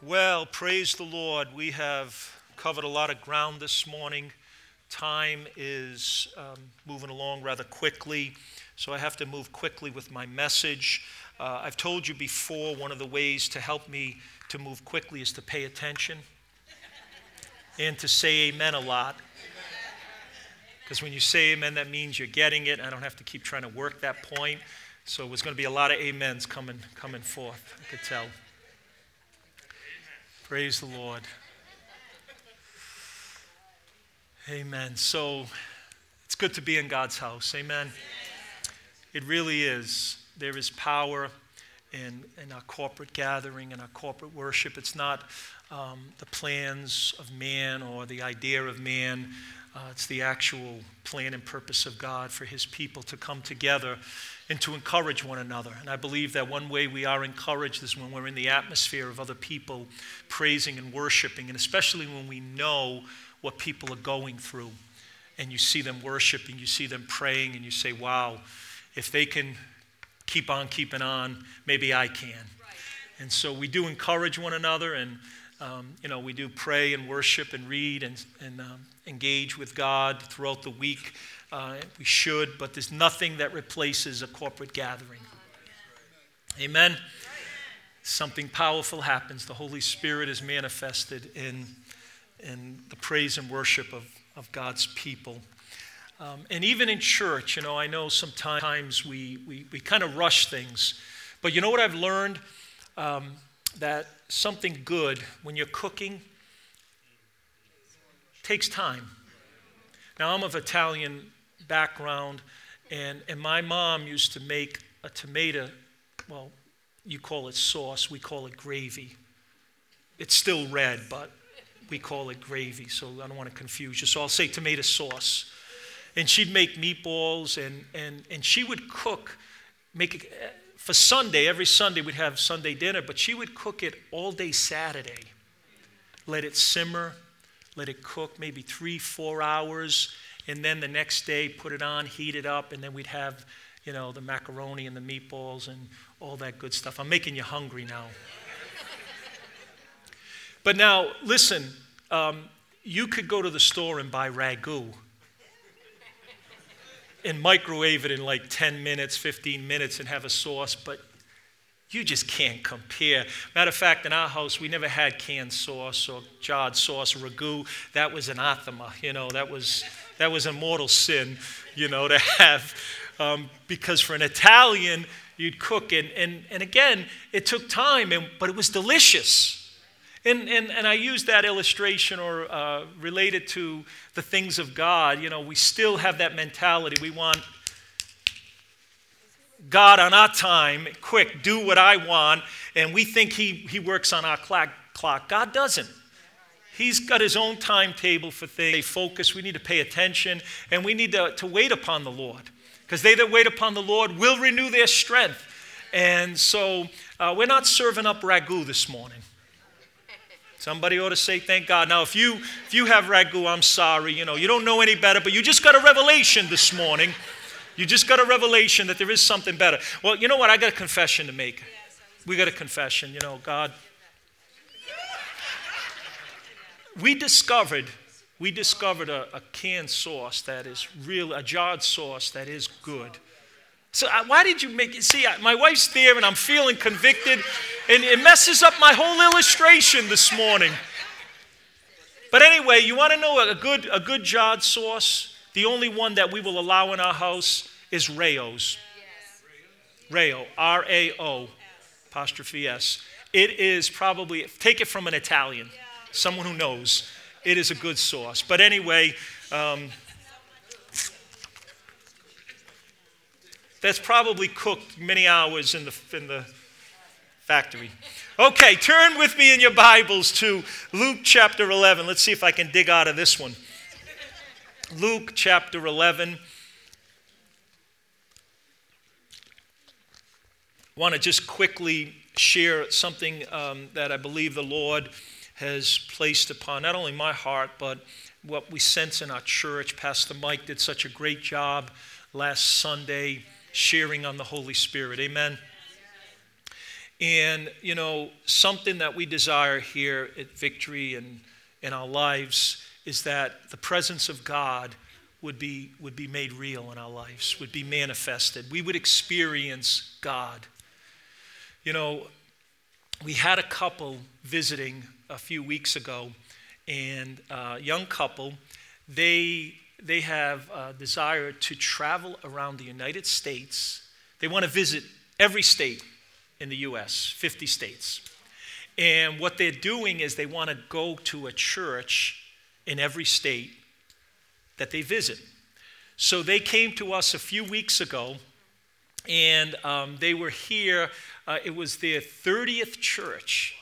Well, praise the Lord. We have covered a lot of ground this morning. Time is um, moving along rather quickly, so I have to move quickly with my message. Uh, I've told you before, one of the ways to help me to move quickly is to pay attention and to say amen a lot. Because when you say amen, that means you're getting it. I don't have to keep trying to work that point. So there's going to be a lot of amens coming, coming forth, I could tell. Praise the Lord. Amen. So it's good to be in God's house. Amen. It really is. There is power in, in our corporate gathering and our corporate worship. It's not um, the plans of man or the idea of man. Uh, it's the actual plan and purpose of God for his people to come together and to encourage one another. And I believe that one way we are encouraged is when we're in the atmosphere of other people praising and worshiping, and especially when we know what people are going through. And you see them worshiping, you see them praying, and you say, wow, if they can keep on keeping on, maybe I can. And so we do encourage one another, and um, you know, we do pray and worship and read and, and um, engage with God throughout the week. Uh, we should, but there's nothing that replaces a corporate gathering. Amen. Something powerful happens. The Holy Spirit is manifested in, in the praise and worship of, of God's people. Um, and even in church, you know, I know sometimes we, we, we kind of rush things. But you know what I've learned? Um, that something good, when you're cooking, takes time. Now, I'm of Italian background, and, and my mom used to make a tomato, well, you call it sauce, we call it gravy. It's still red, but we call it gravy, so I don't want to confuse you. So I'll say tomato sauce. And she'd make meatballs, and, and, and she would cook, make for Sunday, every Sunday we'd have Sunday dinner, but she would cook it all day Saturday. Let it simmer, let it cook maybe three, four hours, and then the next day put it on, heat it up, and then we'd have, you know, the macaroni and the meatballs and all that good stuff. I'm making you hungry now. but now, listen, um, you could go to the store and buy ragu and microwave it in like 10 minutes, 15 minutes, and have a sauce, but you just can't compare. Matter of fact, in our house, we never had canned sauce or jarred sauce, ragu. That was anathema, you know, that was that was a mortal sin, you know, to have. Um, because for an Italian, you'd cook, and, and, and again, it took time, and, but it was delicious. And, and, and I use that illustration or uh, related to the things of God. You know, we still have that mentality. We want God on our time, quick, do what I want, and we think He, he works on our clock. God doesn't. He's got his own timetable for things. They focus. We need to pay attention and we need to, to wait upon the Lord because they that wait upon the Lord will renew their strength. And so uh, we're not serving up ragu this morning. Somebody ought to say thank God. Now, if you if you have ragu, I'm sorry. You know you don't know any better, but you just got a revelation this morning. You just got a revelation that there is something better. Well, you know what? I got a confession to make. We got a confession. You know, God, we discovered we discovered a, a, canned sauce that is real, a jarred sauce that is good. So uh, why did you make it? See, my wife's there and I'm feeling convicted, and it messes up my whole illustration this morning. But anyway, you want to know a good, a good jarred sauce? The only one that we will allow in our house is Rao's. Rao, R A O, apostrophe S. It is probably, take it from an Italian someone who knows. It is a good sauce. But anyway, um, that's probably cooked many hours in the, in the factory. Okay, turn with me in your Bibles to Luke chapter 11. Let's see if I can dig out of this one. Luke chapter 11. I want to just quickly share something um, that I believe the Lord has placed upon not only my heart, but what we sense in our church. Pastor Mike did such a great job last Sunday sharing on the Holy Spirit. Amen. And, you know, something that we desire here at Victory and in our lives is that the presence of God would be, would be made real in our lives, would be manifested. We would experience God. You know, we had a couple visiting a few weeks ago, and a young couple, they, they have a desire to travel around the United States. They want to visit every state in the U.S., 50 states. And what they're doing is they want to go to a church in every state that they visit. So they came to us a few weeks ago, and um, they were here. Uh, it was their 30th church.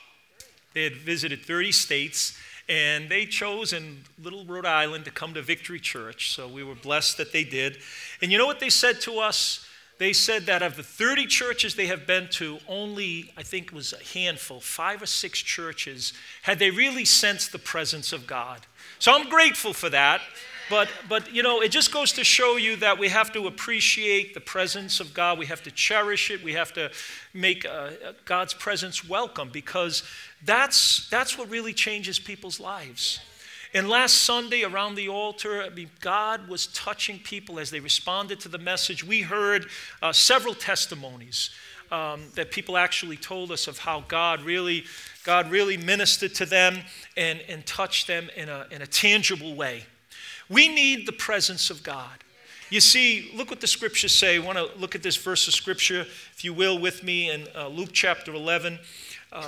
They had visited 30 states, and they chose in Little Rhode Island to come to Victory Church. So we were blessed that they did. And you know what they said to us? They said that of the 30 churches they have been to, only, I think it was a handful, five or six churches, had they really sensed the presence of God. So I'm grateful for that. But, but, you know, it just goes to show you that we have to appreciate the presence of God. We have to cherish it. We have to make uh, God's presence welcome because that's, that's what really changes people's lives. And last Sunday around the altar, I mean, God was touching people as they responded to the message. We heard uh, several testimonies um, that people actually told us of how God really, God really ministered to them and, and touched them in a, in a tangible way. We need the presence of God. You see, look what the scriptures say. I want to look at this verse of scripture, if you will, with me in uh, Luke chapter 11. Um,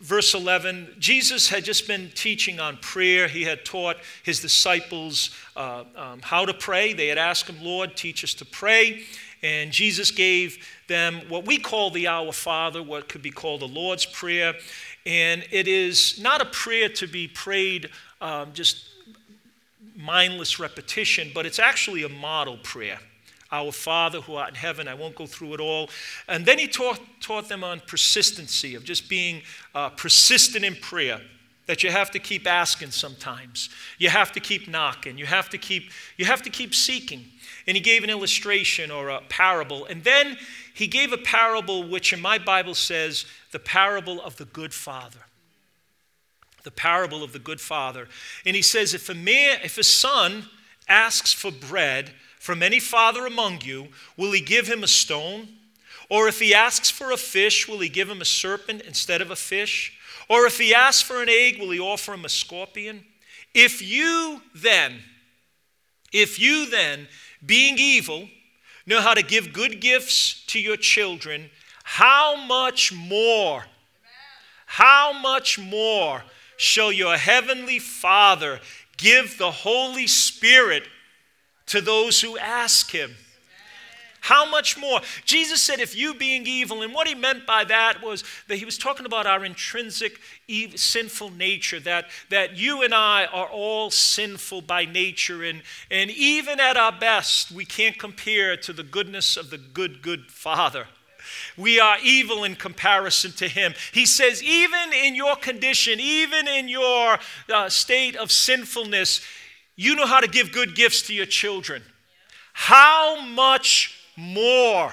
verse 11, Jesus had just been teaching on prayer. He had taught his disciples uh, um, how to pray. They had asked him, Lord, teach us to pray. And Jesus gave them what we call the Our Father, what could be called the Lord's Prayer. And it is not a prayer to be prayed um, just mindless repetition, but it's actually a model prayer. Our Father who art in heaven, I won't go through it all. And then he taught, taught them on persistency, of just being uh, persistent in prayer, that you have to keep asking sometimes. You have to keep knocking. You have to keep, you have to keep seeking. And he gave an illustration or a parable. And then he gave a parable which in my Bible says the parable of the good father the parable of the good father. And he says, if a man, if a son asks for bread from any father among you, will he give him a stone? Or if he asks for a fish, will he give him a serpent instead of a fish? Or if he asks for an egg, will he offer him a scorpion? If you then, if you then, being evil, know how to give good gifts to your children, how much more, how much more shall your heavenly Father give the Holy Spirit to those who ask him. How much more? Jesus said, if you being evil, and what he meant by that was that he was talking about our intrinsic sinful nature, that, that you and I are all sinful by nature, and, and even at our best, we can't compare to the goodness of the good, good Father we are evil in comparison to him. He says, even in your condition, even in your uh, state of sinfulness, you know how to give good gifts to your children. How much more?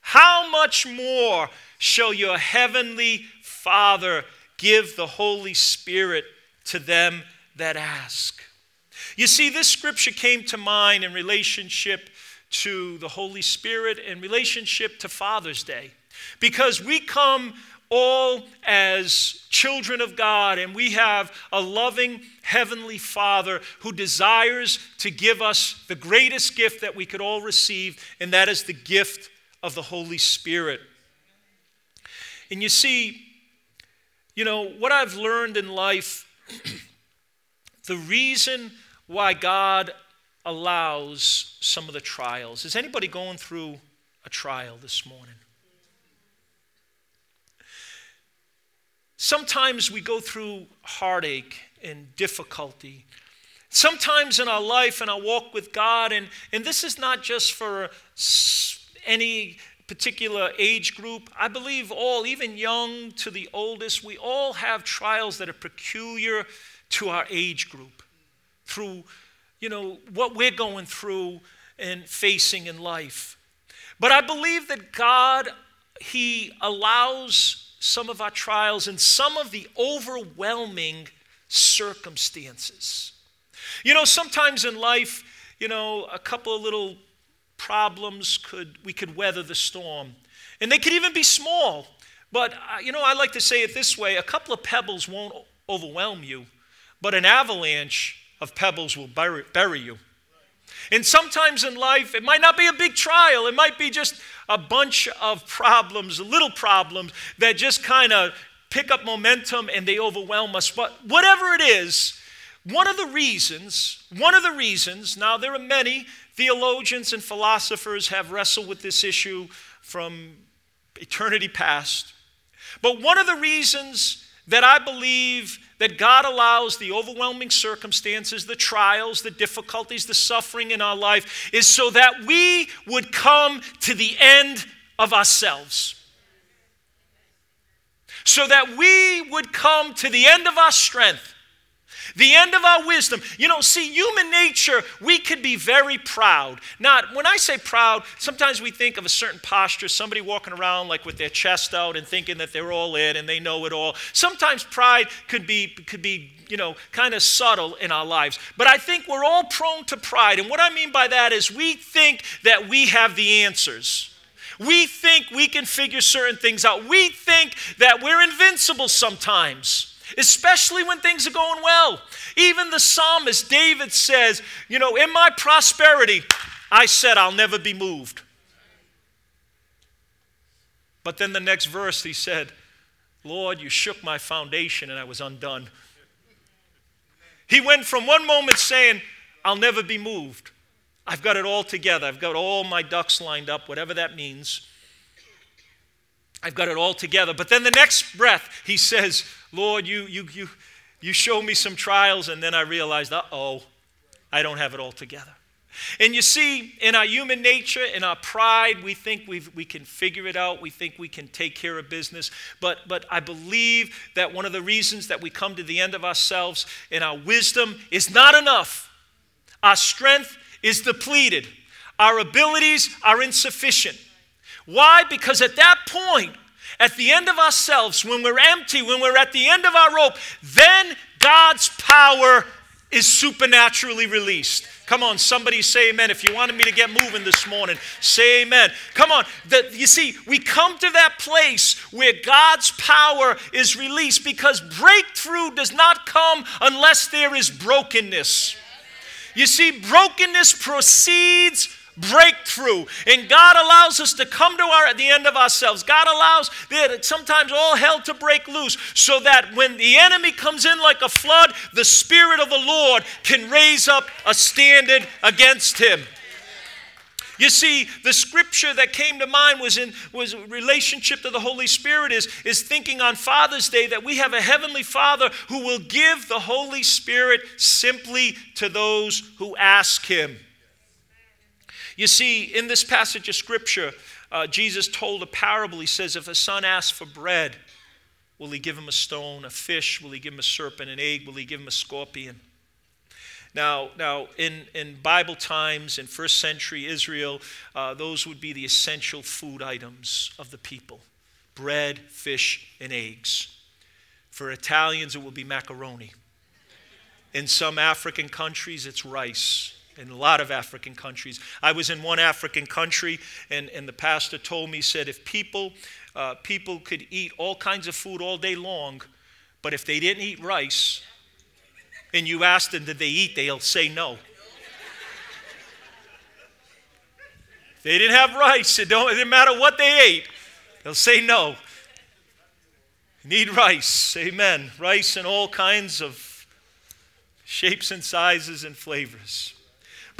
How much more shall your heavenly Father give the Holy Spirit to them that ask? You see, this scripture came to mind in relationship to the Holy Spirit in relationship to Father's Day. Because we come all as children of God, and we have a loving Heavenly Father who desires to give us the greatest gift that we could all receive, and that is the gift of the Holy Spirit. And you see, you know, what I've learned in life, the reason why God allows some of the trials. Is anybody going through a trial this morning? Sometimes we go through heartache and difficulty. Sometimes in our life and our walk with God, and, and this is not just for any particular age group. I believe all, even young to the oldest, we all have trials that are peculiar to our age group through you know, what we're going through and facing in life. But I believe that God He allows some of our trials and some of the overwhelming circumstances. You know, sometimes in life, you know, a couple of little problems could we could weather the storm. And they could even be small. But uh, you know, I like to say it this way, a couple of pebbles won't overwhelm you, but an avalanche of pebbles will bury, bury you. And sometimes in life, it might not be a big trial, it might be just a bunch of problems, little problems that just kind of pick up momentum and they overwhelm us. But whatever it is, one of the reasons, one of the reasons, now there are many theologians and philosophers have wrestled with this issue from eternity past. But one of the reasons that I believe that God allows the overwhelming circumstances, the trials, the difficulties, the suffering in our life is so that we would come to the end of ourselves. So that we would come to the end of our strength the end of our wisdom. You know, see, human nature, we could be very proud. Not, when I say proud, sometimes we think of a certain posture, somebody walking around like with their chest out and thinking that they're all in and they know it all. Sometimes pride could be, could be you know, kind of subtle in our lives. But I think we're all prone to pride. And what I mean by that is we think that we have the answers. We think we can figure certain things out. We think that we're invincible sometimes especially when things are going well. Even the psalmist David says, You know, in my prosperity, I said I'll never be moved. But then the next verse, he said, Lord, you shook my foundation and I was undone. He went from one moment saying, I'll never be moved. I've got it all together. I've got all my ducks lined up, whatever that means. I've got it all together. But then the next breath, he says, Lord, you, you, you, you show me some trials, and then I realized, uh oh, I don't have it all together. And you see, in our human nature, in our pride, we think we we can figure it out. We think we can take care of business. But, but I believe that one of the reasons that we come to the end of ourselves in our wisdom is not enough. Our strength is depleted, our abilities are insufficient. Why? Because at that point, at the end of ourselves, when we're empty, when we're at the end of our rope, then God's power is supernaturally released. Come on, somebody say amen. If you wanted me to get moving this morning, say amen. Come on. The, you see, we come to that place where God's power is released because breakthrough does not come unless there is brokenness. You see, brokenness proceeds breakthrough. And God allows us to come to our at the end of ourselves. God allows that sometimes all hell to break loose so that when the enemy comes in like a flood, the Spirit of the Lord can raise up a standard against him. You see, the scripture that came to mind was in was relationship to the Holy Spirit is, is thinking on Father's Day that we have a heavenly Father who will give the Holy Spirit simply to those who ask him. You see, in this passage of Scripture, uh, Jesus told a parable. He says, If a son asks for bread, will he give him a stone? A fish? Will he give him a serpent? An egg? Will he give him a scorpion? Now, now in, in Bible times, in first century Israel, uh, those would be the essential food items of the people bread, fish, and eggs. For Italians, it will be macaroni. In some African countries, it's rice in a lot of African countries. I was in one African country, and, and the pastor told me, said, if people, uh, people could eat all kinds of food all day long, but if they didn't eat rice, and you ask them, did they eat, they'll say no. they didn't have rice, it, don't, it didn't matter what they ate, they'll say no. Need rice, amen. Rice in all kinds of shapes and sizes and flavors.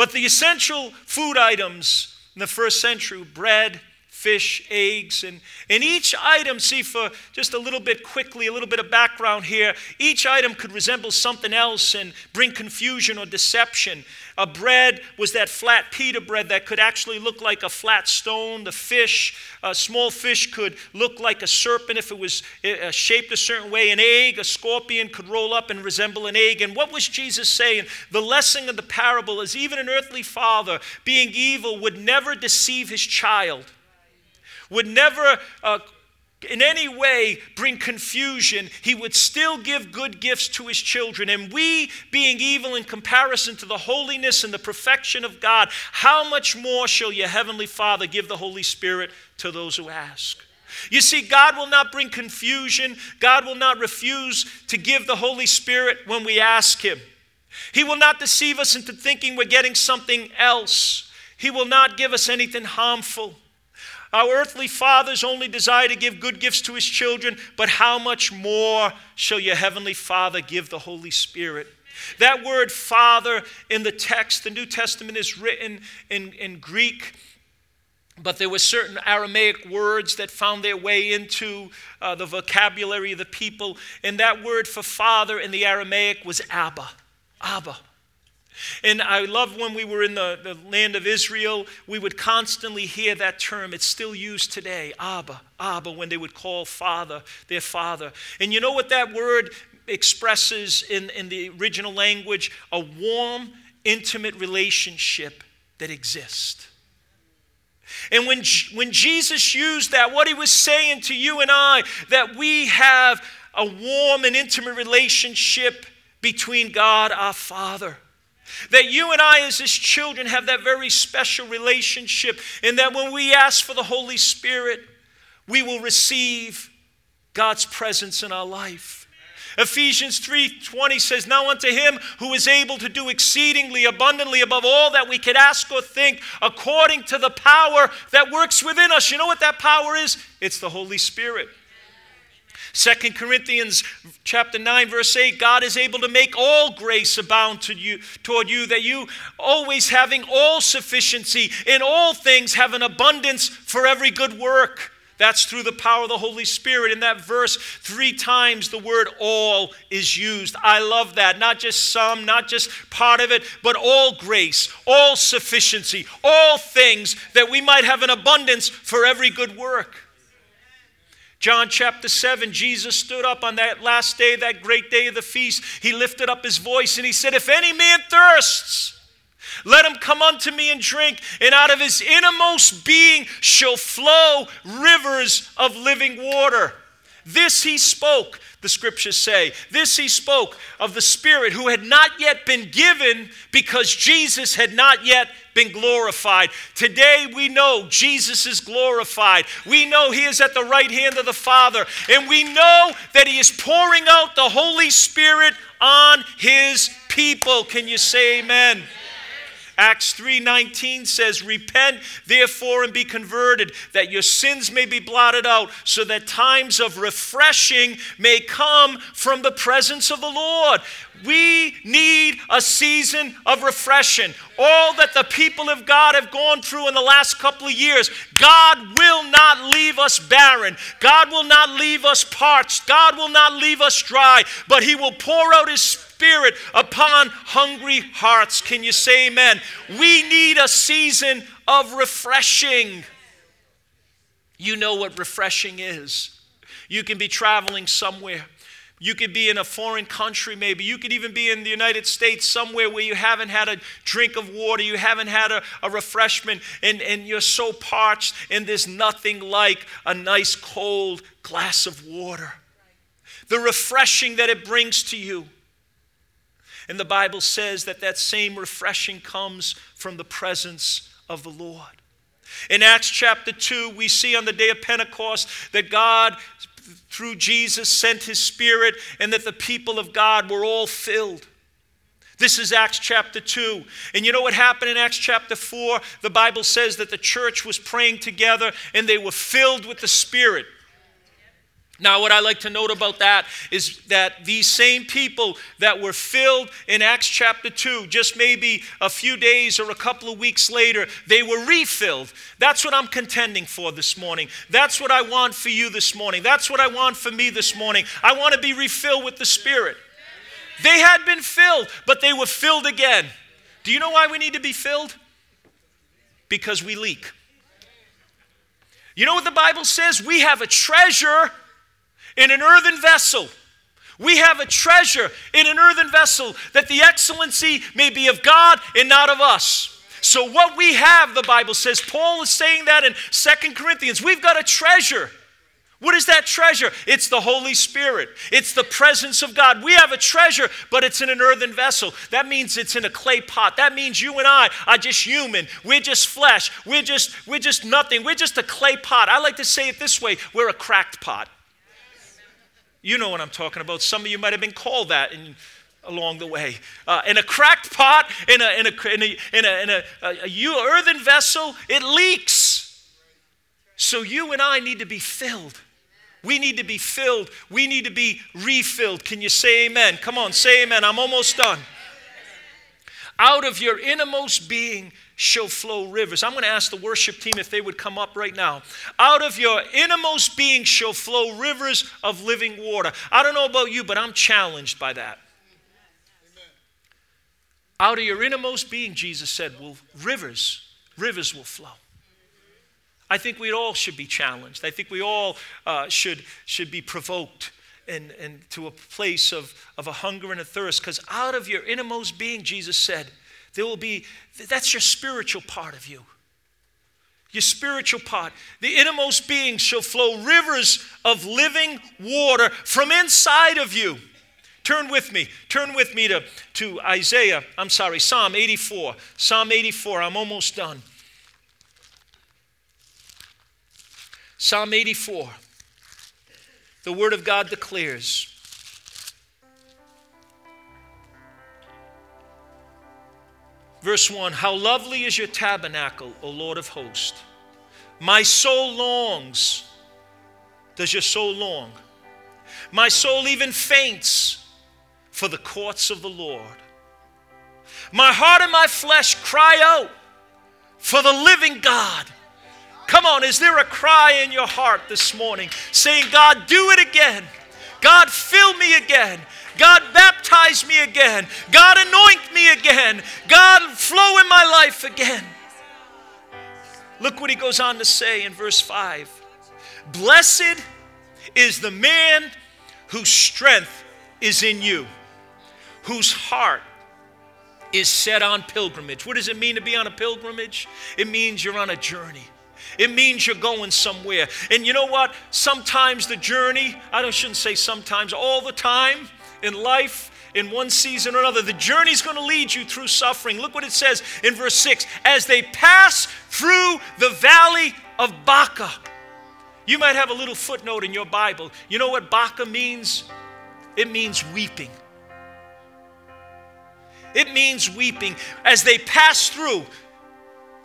But the essential food items in the first century bread, fish, eggs, and, and each item, see, for just a little bit quickly, a little bit of background here, each item could resemble something else and bring confusion or deception. A bread was that flat pita bread that could actually look like a flat stone. The fish, a small fish, could look like a serpent if it was uh, shaped a certain way. An egg, a scorpion, could roll up and resemble an egg. And what was Jesus saying? The lesson of the parable is even an earthly father, being evil, would never deceive his child would never uh, in any way bring confusion, he would still give good gifts to his children. And we, being evil in comparison to the holiness and the perfection of God, how much more shall your heavenly Father give the Holy Spirit to those who ask? You see, God will not bring confusion. God will not refuse to give the Holy Spirit when we ask Him. He will not deceive us into thinking we're getting something else. He will not give us anything harmful. Our earthly fathers only desire to give good gifts to his children, but how much more shall your heavenly Father give the Holy Spirit? That word Father in the text, the New Testament is written in, in Greek, but there were certain Aramaic words that found their way into uh, the vocabulary of the people. And that word for father in the Aramaic was Abba. Abba. And I love when we were in the, the land of Israel, we would constantly hear that term. It's still used today, Abba, Abba, when they would call father, their father. And you know what that word expresses in, in the original language? A warm, intimate relationship that exists. And when, when Jesus used that, what he was saying to you and I, that we have a warm and intimate relationship between God our Father. That you and I, as His children, have that very special relationship, and that when we ask for the Holy Spirit, we will receive God's presence in our life. Ephesians 3:20 says, "Now unto him who is able to do exceedingly abundantly above all that we could ask or think, according to the power that works within us." You know what that power is? It's the Holy Spirit. Second Corinthians chapter 9 verse 8 God is able to make all grace abound to you toward you that you always having all sufficiency in all things have an abundance for every good work. That's through the power of the Holy Spirit. In that verse, three times the word all is used. I love that. Not just some, not just part of it, but all grace, all sufficiency, all things that we might have an abundance for every good work. John chapter 7, Jesus stood up on that last day, that great day of the feast. He lifted up his voice and he said, If any man thirsts, let him come unto me and drink, and out of his innermost being shall flow rivers of living water. This he spoke, the scriptures say. This he spoke of the Spirit who had not yet been given because Jesus had not yet been glorified. Today we know Jesus is glorified. We know he is at the right hand of the Father. And we know that he is pouring out the Holy Spirit on his people. Can you say amen? Acts 3:19 says, "Repent therefore and be converted, that your sins may be blotted out, so that times of refreshing may come from the presence of the Lord." We need a season of refreshing. All that the people of God have gone through in the last couple of years, God will not leave us barren. God will not leave us parched. God will not leave us dry, but He will pour out His Spirit upon hungry hearts. Can you say amen? We need a season of refreshing. You know what refreshing is. You can be traveling somewhere. You could be in a foreign country, maybe. You could even be in the United States somewhere where you haven't had a drink of water, you haven't had a, a refreshment, and, and you're so parched, and there's nothing like a nice cold glass of water. The refreshing that it brings to you. And the Bible says that that same refreshing comes from the presence of the Lord. In Acts chapter 2, we see on the day of Pentecost that God, through Jesus, sent his Spirit and that the people of God were all filled. This is Acts chapter 2. And you know what happened in Acts chapter 4? The Bible says that the church was praying together and they were filled with the Spirit. Now, what I like to note about that is that these same people that were filled in Acts chapter 2, just maybe a few days or a couple of weeks later, they were refilled. That's what I'm contending for this morning. That's what I want for you this morning. That's what I want for me this morning. I want to be refilled with the Spirit. They had been filled, but they were filled again. Do you know why we need to be filled? Because we leak. You know what the Bible says? We have a treasure in an earthen vessel. We have a treasure in an earthen vessel that the excellency may be of God and not of us. So, what we have, the Bible says, Paul is saying that in Second Corinthians, we've got a treasure. What is that treasure? It's the Holy Spirit. It's the presence of God. We have a treasure, but it's in an earthen vessel. That means it's in a clay pot. That means you and I are just human. We're just flesh. We're just we're just nothing. We're just a clay pot. I like to say it this way, we're a cracked pot. You know what I'm talking about. Some of you might have been called that in, along the way. Uh, in a cracked pot, in a, in a, in a, in a, in a, a, a earthen vessel, it leaks. So you and I need to be filled. We need to be filled. We need to be refilled. Can you say amen? Come on, say amen. I'm almost done. Out of your innermost being shall flow rivers. I'm going to ask the worship team if they would come up right now. Out of your innermost being shall flow rivers of living water. I don't know about you, but I'm challenged by that. Out of your innermost being, Jesus said, will rivers, rivers will flow. I think we all should be challenged. I think we all uh, should, should be provoked and, and to a place of, of a hunger and a thirst. Because out of your innermost being, Jesus said, there will be, that's your spiritual part of you. Your spiritual part. The innermost being shall flow rivers of living water from inside of you. Turn with me. Turn with me to, to Isaiah. I'm sorry, Psalm 84. Psalm 84. I'm almost done. Psalm 84. The Word of God declares Verse 1 How lovely is your tabernacle, O Lord of hosts! My soul longs. Does your soul long? My soul even faints for the courts of the Lord. My heart and my flesh cry out for the living God. Come on, is there a cry in your heart this morning saying, God, do it again? God, fill me again. God, baptize me again. God, anoint me again. God, flow in my life again. Look what he goes on to say in verse 5 Blessed is the man whose strength is in you, whose heart is set on pilgrimage. What does it mean to be on a pilgrimage? It means you're on a journey. It means you're going somewhere. And you know what? Sometimes the journey, I shouldn't say sometimes, all the time in life, in one season or another, the journey's going to lead you through suffering. Look what it says in verse 6 as they pass through the valley of Baca. You might have a little footnote in your Bible. You know what Baca means? It means weeping. It means weeping. As they pass through,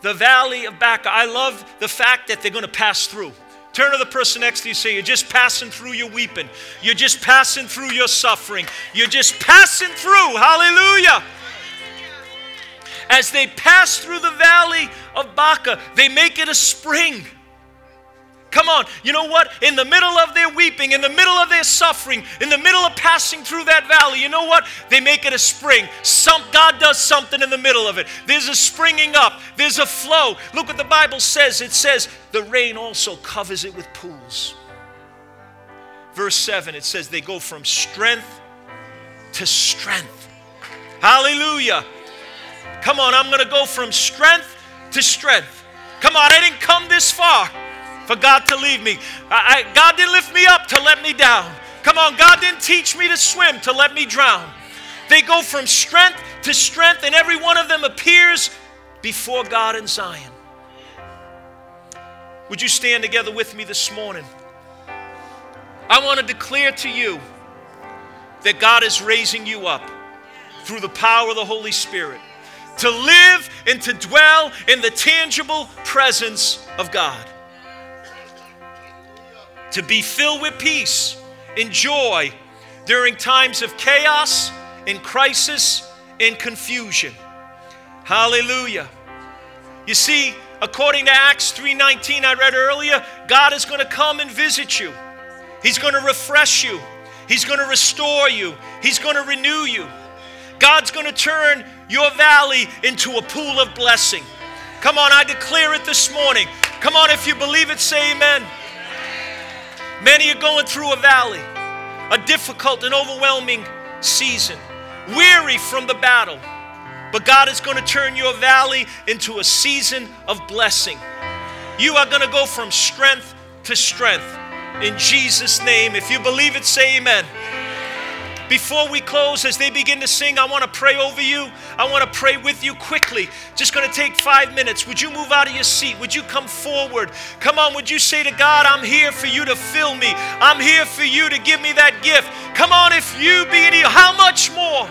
the valley of Baca. I love the fact that they're going to pass through. Turn to the person next to you say, You're just passing through your weeping. You're just passing through your suffering. You're just passing through. Hallelujah. As they pass through the valley of Baca, they make it a spring. Come on, you know what? In the middle of their weeping, in the middle of their suffering, in the middle of passing through that valley, you know what? They make it a spring. Some, God does something in the middle of it. There's a springing up, there's a flow. Look what the Bible says it says, the rain also covers it with pools. Verse 7, it says, they go from strength to strength. Hallelujah. Come on, I'm going to go from strength to strength. Come on, I didn't come this far for God to leave me. I, I, God didn't lift me up to let me down. Come on, God didn't teach me to swim to let me drown. They go from strength to strength, and every one of them appears before God in Zion. Would you stand together with me this morning? I want to declare to you that God is raising you up through the power of the Holy Spirit to live and to dwell in the tangible presence of God to be filled with peace and joy during times of chaos and crisis and confusion. Hallelujah. You see, according to Acts 3:19 I read earlier, God is going to come and visit you. He's going to refresh you. He's going to restore you. He's going to renew you. God's going to turn your valley into a pool of blessing. Come on, I declare it this morning. Come on, if you believe it, say amen. Many are going through a valley, a difficult and overwhelming season, weary from the battle. but God is going to turn your valley into a season of blessing. You are going to go from strength to strength. In Jesus' name. If you believe it, say amen. Before we close, as they begin to sing, I want to pray over you. I want to pray with you quickly. Just going to take five minutes. Would you move out of your seat? Would you come forward? Come on, would you say to God, I'm here for you to fill me. I'm here for you to give me that gift. Come on, if you be in here, how much more?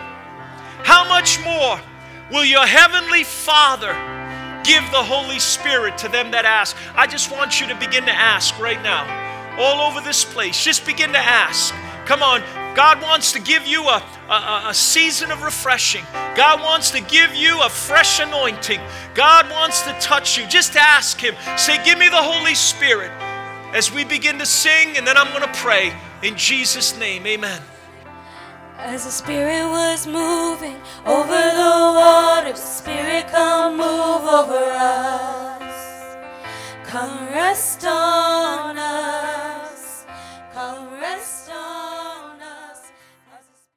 How much more will your heavenly Father give the Holy Spirit to them that ask? I just want you to begin to ask right now. All over this place, just begin to ask. Come on, God wants to give you a, a, a, season of refreshing. God wants to give you a fresh anointing. God wants to touch you. Just ask Him. Say, Give me the Holy Spirit as we begin to sing, and then I'm going to pray in Jesus' name. Amen. As the Spirit was moving over the waters, Spirit, come move over us. Come rest on us.